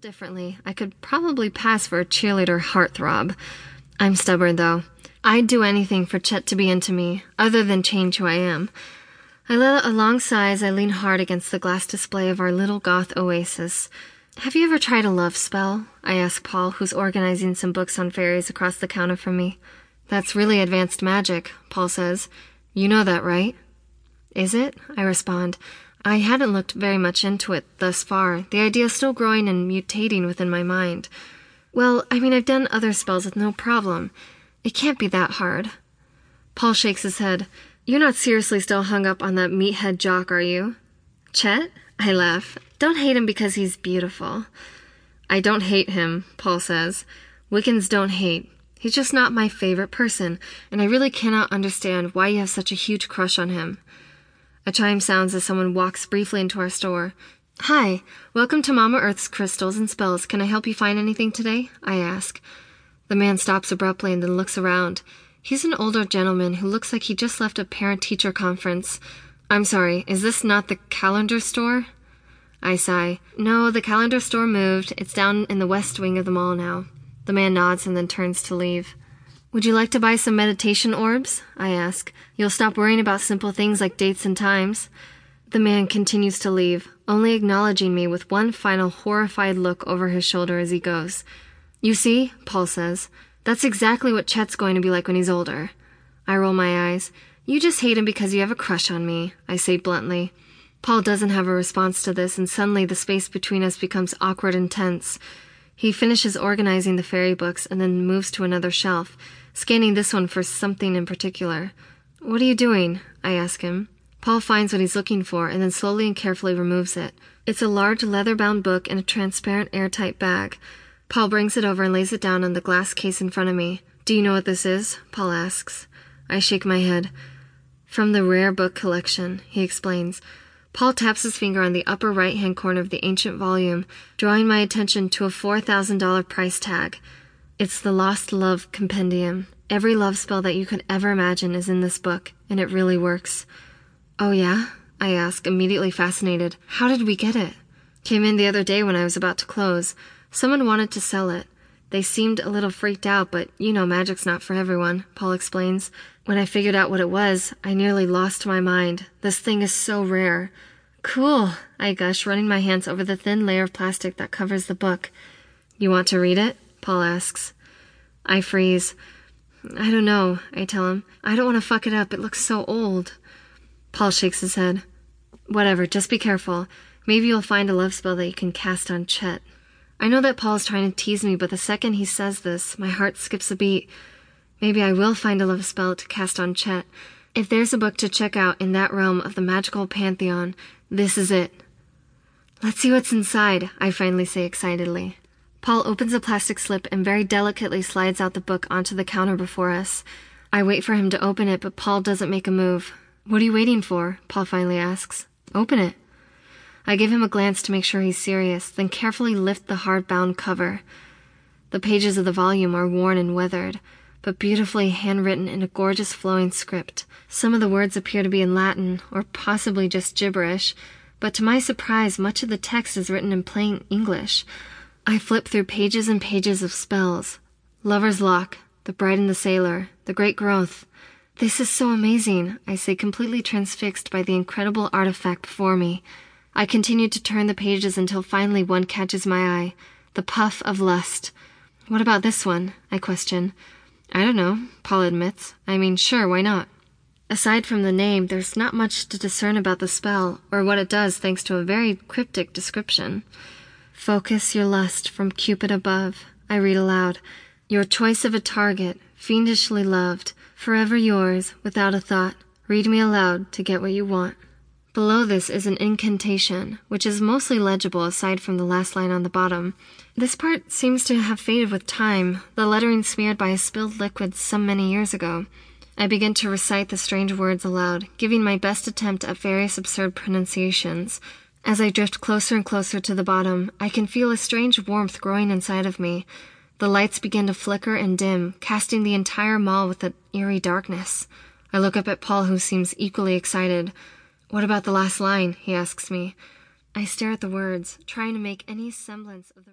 differently, I could probably pass for a cheerleader heartthrob. I'm stubborn, though. I'd do anything for Chet to be into me, other than change who I am. I let a long sigh as I lean hard against the glass display of our little goth oasis. Have you ever tried a love spell? I ask Paul, who's organizing some books on fairies across the counter from me. That's really advanced magic, Paul says. You know that, right? Is it? I respond. I hadn't looked very much into it thus far, the idea still growing and mutating within my mind. Well, I mean, I've done other spells with no problem. It can't be that hard. Paul shakes his head. You're not seriously still hung up on that meathead jock, are you? Chet? I laugh. Don't hate him because he's beautiful. I don't hate him, Paul says. Wiccans don't hate. He's just not my favorite person, and I really cannot understand why you have such a huge crush on him. A chime sounds as someone walks briefly into our store. Hi, welcome to Mama Earth's Crystals and Spells. Can I help you find anything today? I ask. The man stops abruptly and then looks around. He's an older gentleman who looks like he just left a parent teacher conference. I'm sorry, is this not the calendar store? I sigh. No, the calendar store moved. It's down in the west wing of the mall now. The man nods and then turns to leave. Would you like to buy some meditation orbs? I ask. You'll stop worrying about simple things like dates and times. The man continues to leave, only acknowledging me with one final horrified look over his shoulder as he goes. You see, Paul says, that's exactly what Chet's going to be like when he's older. I roll my eyes. You just hate him because you have a crush on me, I say bluntly. Paul doesn't have a response to this, and suddenly the space between us becomes awkward and tense. He finishes organizing the fairy books and then moves to another shelf scanning this one for something in particular. What are you doing? I ask him. Paul finds what he's looking for and then slowly and carefully removes it. It's a large leather bound book in a transparent airtight bag. Paul brings it over and lays it down on the glass case in front of me. Do you know what this is? Paul asks. I shake my head. From the rare book collection, he explains. Paul taps his finger on the upper right hand corner of the ancient volume, drawing my attention to a $4,000 price tag. It's the Lost Love Compendium. Every love spell that you could ever imagine is in this book, and it really works. Oh, yeah? I ask, immediately fascinated. How did we get it? Came in the other day when I was about to close. Someone wanted to sell it. They seemed a little freaked out, but you know magic's not for everyone, Paul explains. When I figured out what it was, I nearly lost my mind. This thing is so rare. Cool, I gush, running my hands over the thin layer of plastic that covers the book. You want to read it? Paul asks. I freeze. I don't know, I tell him. I don't want to fuck it up. It looks so old. Paul shakes his head. Whatever, just be careful. Maybe you'll find a love spell that you can cast on Chet. I know that Paul's trying to tease me, but the second he says this, my heart skips a beat. Maybe I will find a love spell to cast on Chet. If there's a book to check out in that realm of the magical pantheon, this is it. Let's see what's inside, I finally say excitedly. Paul opens a plastic slip and very delicately slides out the book onto the counter before us. I wait for him to open it, but Paul doesn't make a move. What are you waiting for? Paul finally asks. Open it. I give him a glance to make sure he's serious, then carefully lift the hard-bound cover. The pages of the volume are worn and weathered, but beautifully handwritten in a gorgeous flowing script. Some of the words appear to be in Latin, or possibly just gibberish, but to my surprise, much of the text is written in plain English. I flip through pages and pages of spells. Lover's Lock, The Bride and the Sailor, The Great Growth. This is so amazing, I say, completely transfixed by the incredible artifact before me. I continue to turn the pages until finally one catches my eye. The Puff of Lust. What about this one? I question. I don't know, Paul admits. I mean, sure, why not? Aside from the name, there's not much to discern about the spell, or what it does thanks to a very cryptic description. Focus your lust from Cupid above. I read aloud. Your choice of a target, fiendishly loved, forever yours, without a thought. Read me aloud to get what you want. Below this is an incantation, which is mostly legible aside from the last line on the bottom. This part seems to have faded with time, the lettering smeared by a spilled liquid some many years ago. I begin to recite the strange words aloud, giving my best attempt at various absurd pronunciations. As I drift closer and closer to the bottom, I can feel a strange warmth growing inside of me. The lights begin to flicker and dim, casting the entire mall with an eerie darkness. I look up at Paul, who seems equally excited. What about the last line? he asks me. I stare at the words, trying to make any semblance of the